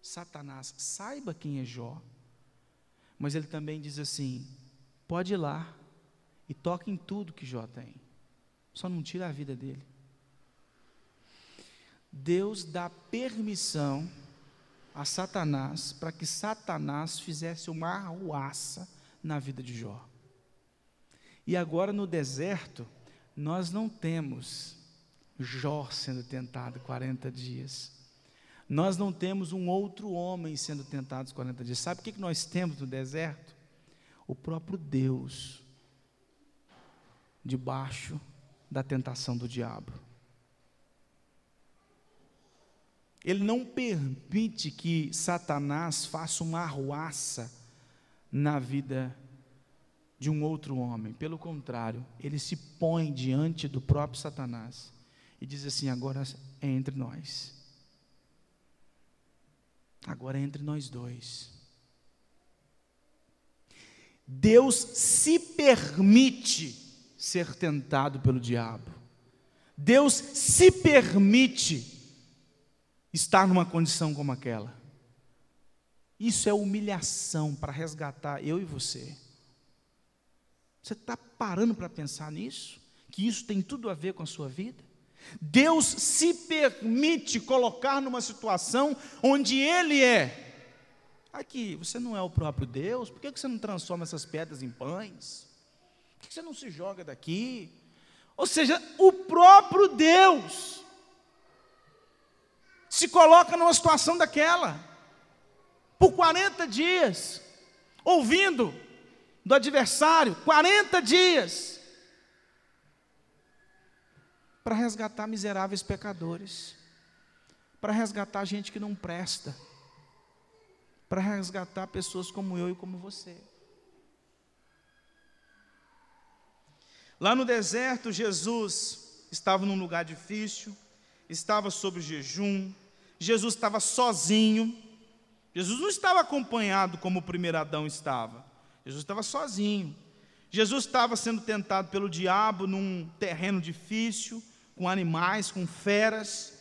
Satanás saiba quem é Jó, mas ele também diz assim: pode ir lá e toque em tudo que Jó tem, só não tira a vida dele. Deus dá permissão a Satanás para que Satanás fizesse uma arruaça na vida de Jó. E agora no deserto, nós não temos Jó sendo tentado 40 dias. Nós não temos um outro homem sendo tentado 40 dias. Sabe o que nós temos no deserto? O próprio Deus, debaixo da tentação do diabo. Ele não permite que Satanás faça uma arruaça na vida de um outro homem. Pelo contrário, ele se põe diante do próprio Satanás e diz assim: agora é entre nós. Agora é entre nós dois. Deus se permite ser tentado pelo diabo. Deus se permite estar numa condição como aquela. Isso é humilhação para resgatar eu e você. Você está parando para pensar nisso? Que isso tem tudo a ver com a sua vida? Deus se permite colocar numa situação onde Ele é. Aqui, você não é o próprio Deus, por que você não transforma essas pedras em pães? Por que você não se joga daqui? Ou seja, o próprio Deus se coloca numa situação daquela, por 40 dias, ouvindo do adversário, 40 dias, para resgatar miseráveis pecadores, para resgatar gente que não presta, para resgatar pessoas como eu e como você. Lá no deserto, Jesus estava num lugar difícil, estava sob jejum, Jesus estava sozinho. Jesus não estava acompanhado como o primeiro Adão estava. Jesus estava sozinho. Jesus estava sendo tentado pelo diabo num terreno difícil, com animais, com feras.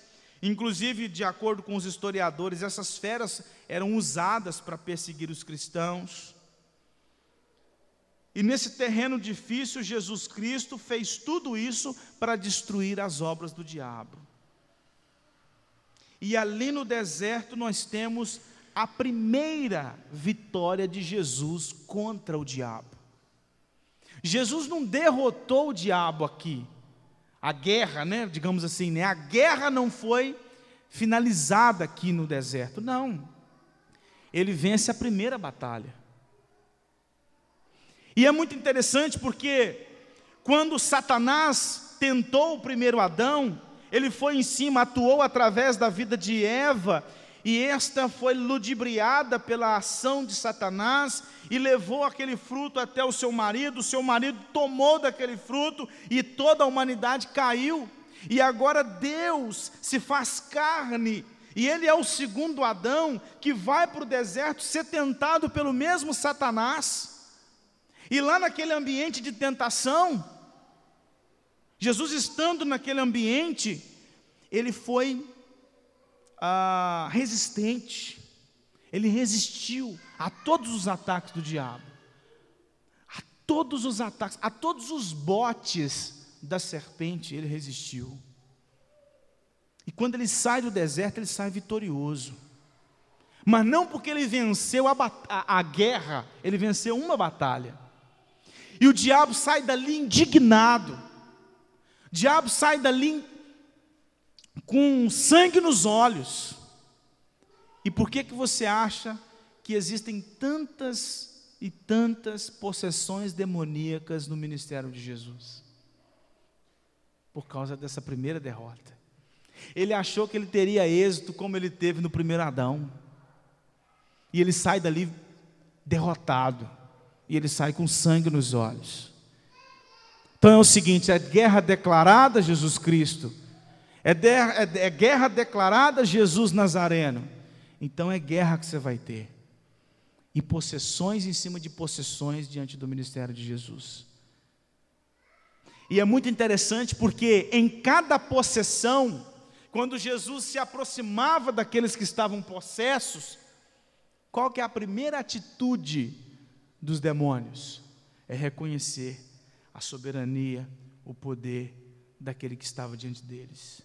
Inclusive, de acordo com os historiadores, essas feras eram usadas para perseguir os cristãos. E nesse terreno difícil, Jesus Cristo fez tudo isso para destruir as obras do diabo. E ali no deserto nós temos a primeira vitória de Jesus contra o diabo. Jesus não derrotou o diabo aqui. A guerra, né, digamos assim, né, a guerra não foi finalizada aqui no deserto, não. Ele vence a primeira batalha. E é muito interessante porque quando Satanás tentou o primeiro Adão, ele foi em cima, atuou através da vida de Eva, e esta foi ludibriada pela ação de Satanás e levou aquele fruto até o seu marido. O seu marido tomou daquele fruto e toda a humanidade caiu. E agora Deus se faz carne, e ele é o segundo Adão que vai para o deserto ser tentado pelo mesmo Satanás. E lá naquele ambiente de tentação, Jesus estando naquele ambiente, ele foi ah, resistente, ele resistiu a todos os ataques do diabo, a todos os ataques, a todos os botes da serpente, ele resistiu. E quando ele sai do deserto, ele sai vitorioso. Mas não porque ele venceu a, a, a guerra, ele venceu uma batalha. E o diabo sai dali indignado diabo sai dali com sangue nos olhos. E por que que você acha que existem tantas e tantas possessões demoníacas no ministério de Jesus? Por causa dessa primeira derrota. Ele achou que ele teria êxito como ele teve no primeiro Adão. E ele sai dali derrotado. E ele sai com sangue nos olhos. Então é o seguinte: a guerra declarada, Jesus Cristo, É, de, é, é guerra declarada Jesus Nazareno. Então é guerra que você vai ter. E possessões em cima de possessões diante do ministério de Jesus. E é muito interessante porque em cada possessão, quando Jesus se aproximava daqueles que estavam possessos, qual que é a primeira atitude dos demônios? É reconhecer a soberania, o poder daquele que estava diante deles.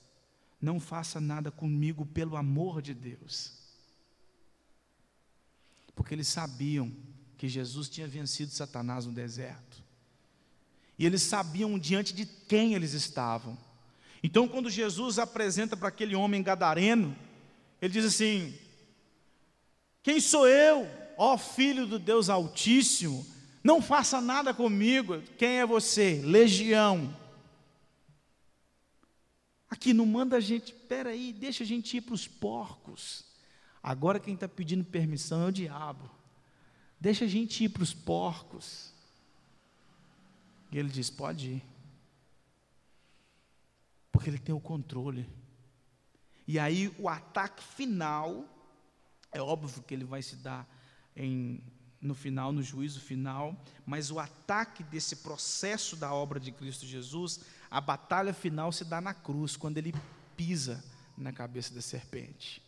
Não faça nada comigo pelo amor de Deus. Porque eles sabiam que Jesus tinha vencido Satanás no deserto. E eles sabiam diante de quem eles estavam. Então, quando Jesus apresenta para aquele homem gadareno, ele diz assim: Quem sou eu, ó filho do Deus Altíssimo? Não faça nada comigo. Quem é você? Legião. Aqui não manda a gente, peraí, deixa a gente ir para os porcos. Agora quem está pedindo permissão é o diabo. Deixa a gente ir para os porcos. E ele diz: pode ir. Porque ele tem o controle. E aí o ataque final, é óbvio que ele vai se dar em, no final, no juízo final, mas o ataque desse processo da obra de Cristo Jesus, a batalha final se dá na cruz, quando ele pisa na cabeça da serpente.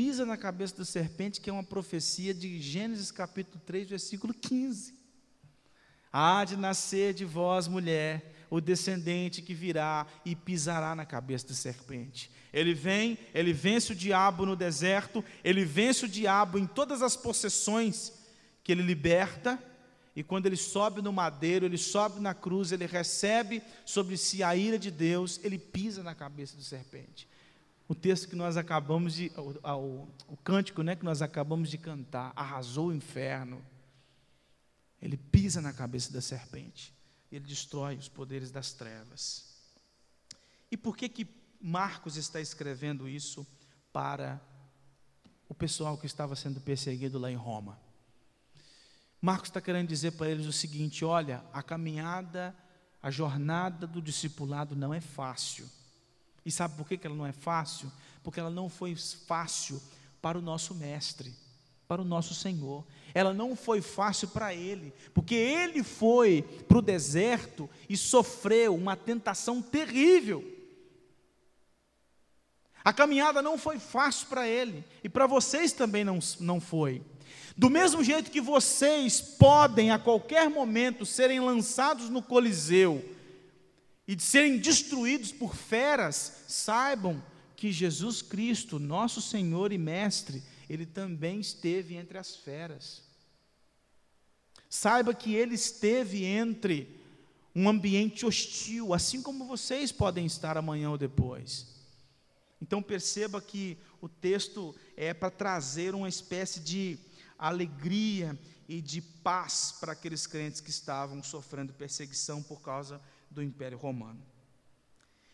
pisa na cabeça da serpente, que é uma profecia de Gênesis capítulo 3, versículo 15. Há de nascer de vós, mulher, o descendente que virá e pisará na cabeça da serpente. Ele vem, ele vence o diabo no deserto, ele vence o diabo em todas as possessões que ele liberta, e quando ele sobe no madeiro, ele sobe na cruz, ele recebe sobre si a ira de Deus, ele pisa na cabeça da serpente o texto que nós acabamos de, o, o, o cântico né, que nós acabamos de cantar, arrasou o inferno. Ele pisa na cabeça da serpente, ele destrói os poderes das trevas. E por que que Marcos está escrevendo isso para o pessoal que estava sendo perseguido lá em Roma? Marcos está querendo dizer para eles o seguinte: olha, a caminhada, a jornada do discipulado não é fácil. E sabe por que ela não é fácil? Porque ela não foi fácil para o nosso Mestre, para o nosso Senhor. Ela não foi fácil para ele, porque ele foi para o deserto e sofreu uma tentação terrível. A caminhada não foi fácil para ele, e para vocês também não, não foi. Do mesmo jeito que vocês podem a qualquer momento serem lançados no Coliseu, e de serem destruídos por feras, saibam que Jesus Cristo, nosso Senhor e Mestre, ele também esteve entre as feras. Saiba que ele esteve entre um ambiente hostil, assim como vocês podem estar amanhã ou depois. Então perceba que o texto é para trazer uma espécie de alegria e de paz para aqueles crentes que estavam sofrendo perseguição por causa do Império Romano.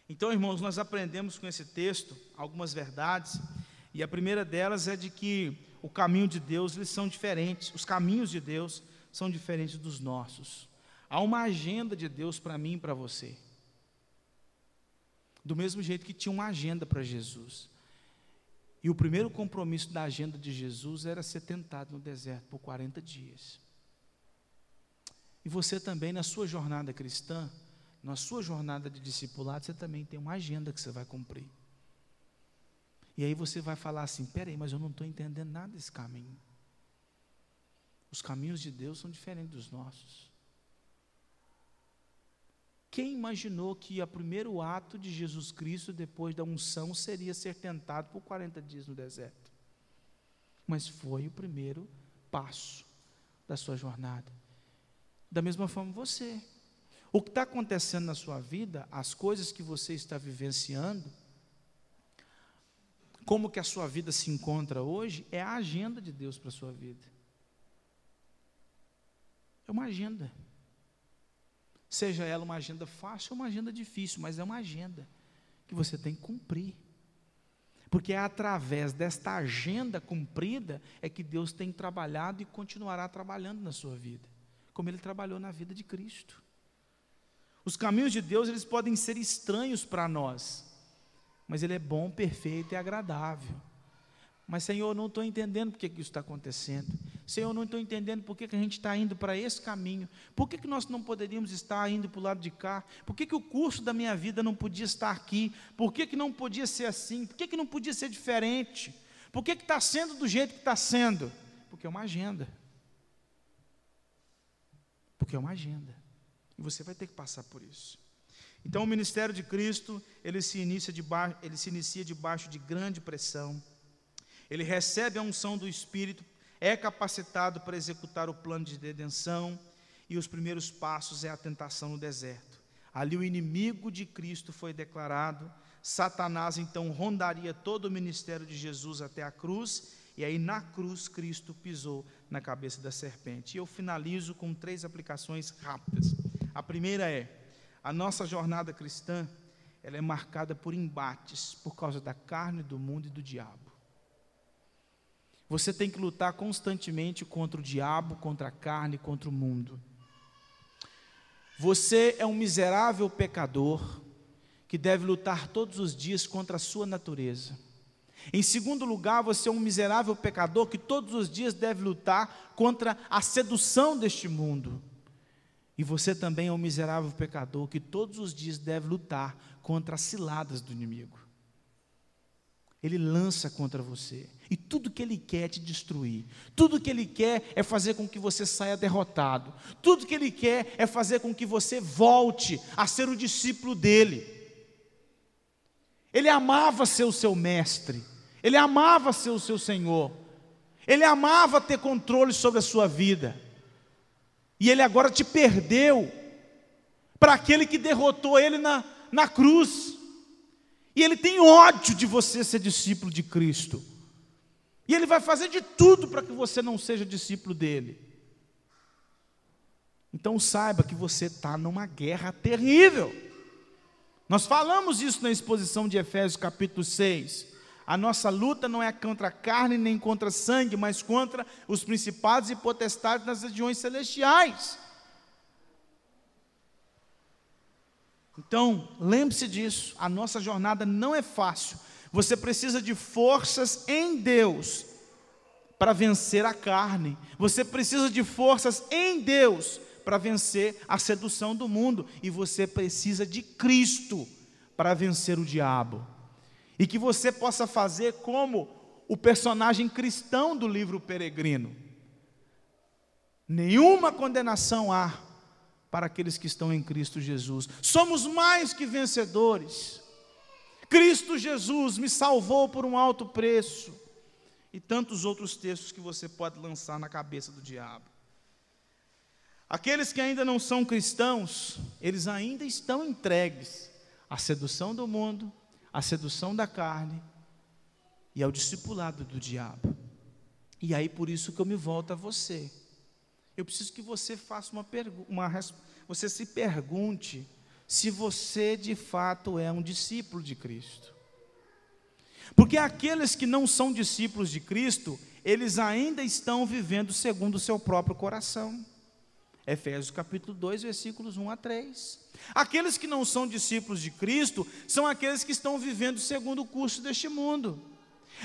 Então, irmãos, nós aprendemos com esse texto algumas verdades, e a primeira delas é de que o caminho de Deus eles são diferentes, os caminhos de Deus são diferentes dos nossos. Há uma agenda de Deus para mim e para você. Do mesmo jeito que tinha uma agenda para Jesus. E o primeiro compromisso da agenda de Jesus era ser tentado no deserto por 40 dias. E você também, na sua jornada cristã, na sua jornada de discipulado, você também tem uma agenda que você vai cumprir. E aí você vai falar assim: peraí, mas eu não estou entendendo nada desse caminho. Os caminhos de Deus são diferentes dos nossos. Quem imaginou que o primeiro ato de Jesus Cristo depois da unção seria ser tentado por 40 dias no deserto? Mas foi o primeiro passo da sua jornada. Da mesma forma você. O que está acontecendo na sua vida, as coisas que você está vivenciando, como que a sua vida se encontra hoje, é a agenda de Deus para a sua vida. É uma agenda. Seja ela uma agenda fácil ou uma agenda difícil, mas é uma agenda que você tem que cumprir. Porque é através desta agenda cumprida é que Deus tem trabalhado e continuará trabalhando na sua vida, como Ele trabalhou na vida de Cristo. Os caminhos de Deus, eles podem ser estranhos para nós, mas Ele é bom, perfeito e agradável. Mas, Senhor, não estou entendendo por que, que isso está acontecendo. Senhor, não estou entendendo por que, que a gente está indo para esse caminho. Por que, que nós não poderíamos estar indo para o lado de cá? Por que, que o curso da minha vida não podia estar aqui? Por que, que não podia ser assim? Por que, que não podia ser diferente? Por que está sendo do jeito que está sendo? Porque é uma agenda. Porque é uma agenda. E você vai ter que passar por isso. Então, o ministério de Cristo, ele se inicia debaixo, ele se inicia debaixo de grande pressão ele recebe a unção do Espírito, é capacitado para executar o plano de redenção, e os primeiros passos é a tentação no deserto. Ali o inimigo de Cristo foi declarado, Satanás então rondaria todo o ministério de Jesus até a cruz, e aí na cruz Cristo pisou na cabeça da serpente. E eu finalizo com três aplicações rápidas. A primeira é: a nossa jornada cristã, ela é marcada por embates por causa da carne, do mundo e do diabo. Você tem que lutar constantemente contra o diabo, contra a carne, contra o mundo. Você é um miserável pecador que deve lutar todos os dias contra a sua natureza. Em segundo lugar, você é um miserável pecador que todos os dias deve lutar contra a sedução deste mundo. E você também é um miserável pecador que todos os dias deve lutar contra as ciladas do inimigo. Ele lança contra você. E tudo que ele quer é te destruir. Tudo que ele quer é fazer com que você saia derrotado. Tudo que ele quer é fazer com que você volte a ser o discípulo dele. Ele amava ser o seu mestre. Ele amava ser o seu Senhor. Ele amava ter controle sobre a sua vida. E ele agora te perdeu para aquele que derrotou ele na, na cruz. E ele tem ódio de você ser discípulo de Cristo. E ele vai fazer de tudo para que você não seja discípulo dele. Então saiba que você está numa guerra terrível. Nós falamos isso na exposição de Efésios capítulo 6. A nossa luta não é contra a carne nem contra sangue, mas contra os principados e potestades nas regiões celestiais. Então, lembre-se disso, a nossa jornada não é fácil. Você precisa de forças em Deus para vencer a carne. Você precisa de forças em Deus para vencer a sedução do mundo. E você precisa de Cristo para vencer o diabo. E que você possa fazer como o personagem cristão do livro Peregrino. Nenhuma condenação há para aqueles que estão em Cristo Jesus. Somos mais que vencedores. Cristo Jesus me salvou por um alto preço. E tantos outros textos que você pode lançar na cabeça do diabo. Aqueles que ainda não são cristãos, eles ainda estão entregues à sedução do mundo, à sedução da carne e ao discipulado do diabo. E aí por isso que eu me volto a você. Eu preciso que você faça uma pergunta, você se pergunte se você de fato é um discípulo de Cristo. Porque aqueles que não são discípulos de Cristo, eles ainda estão vivendo segundo o seu próprio coração. Efésios capítulo 2, versículos 1 a 3. Aqueles que não são discípulos de Cristo são aqueles que estão vivendo segundo o curso deste mundo.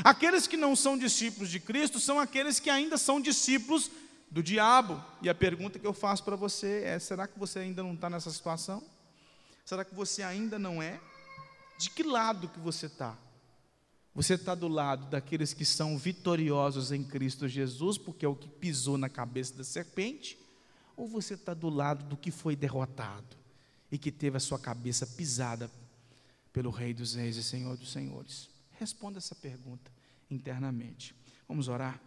Aqueles que não são discípulos de Cristo são aqueles que ainda são discípulos do diabo. E a pergunta que eu faço para você é: será que você ainda não está nessa situação? Será que você ainda não é? De que lado que você está? Você está do lado daqueles que são vitoriosos em Cristo Jesus, porque é o que pisou na cabeça da serpente? Ou você está do lado do que foi derrotado e que teve a sua cabeça pisada pelo Rei dos Reis e Senhor dos Senhores? Responda essa pergunta internamente. Vamos orar?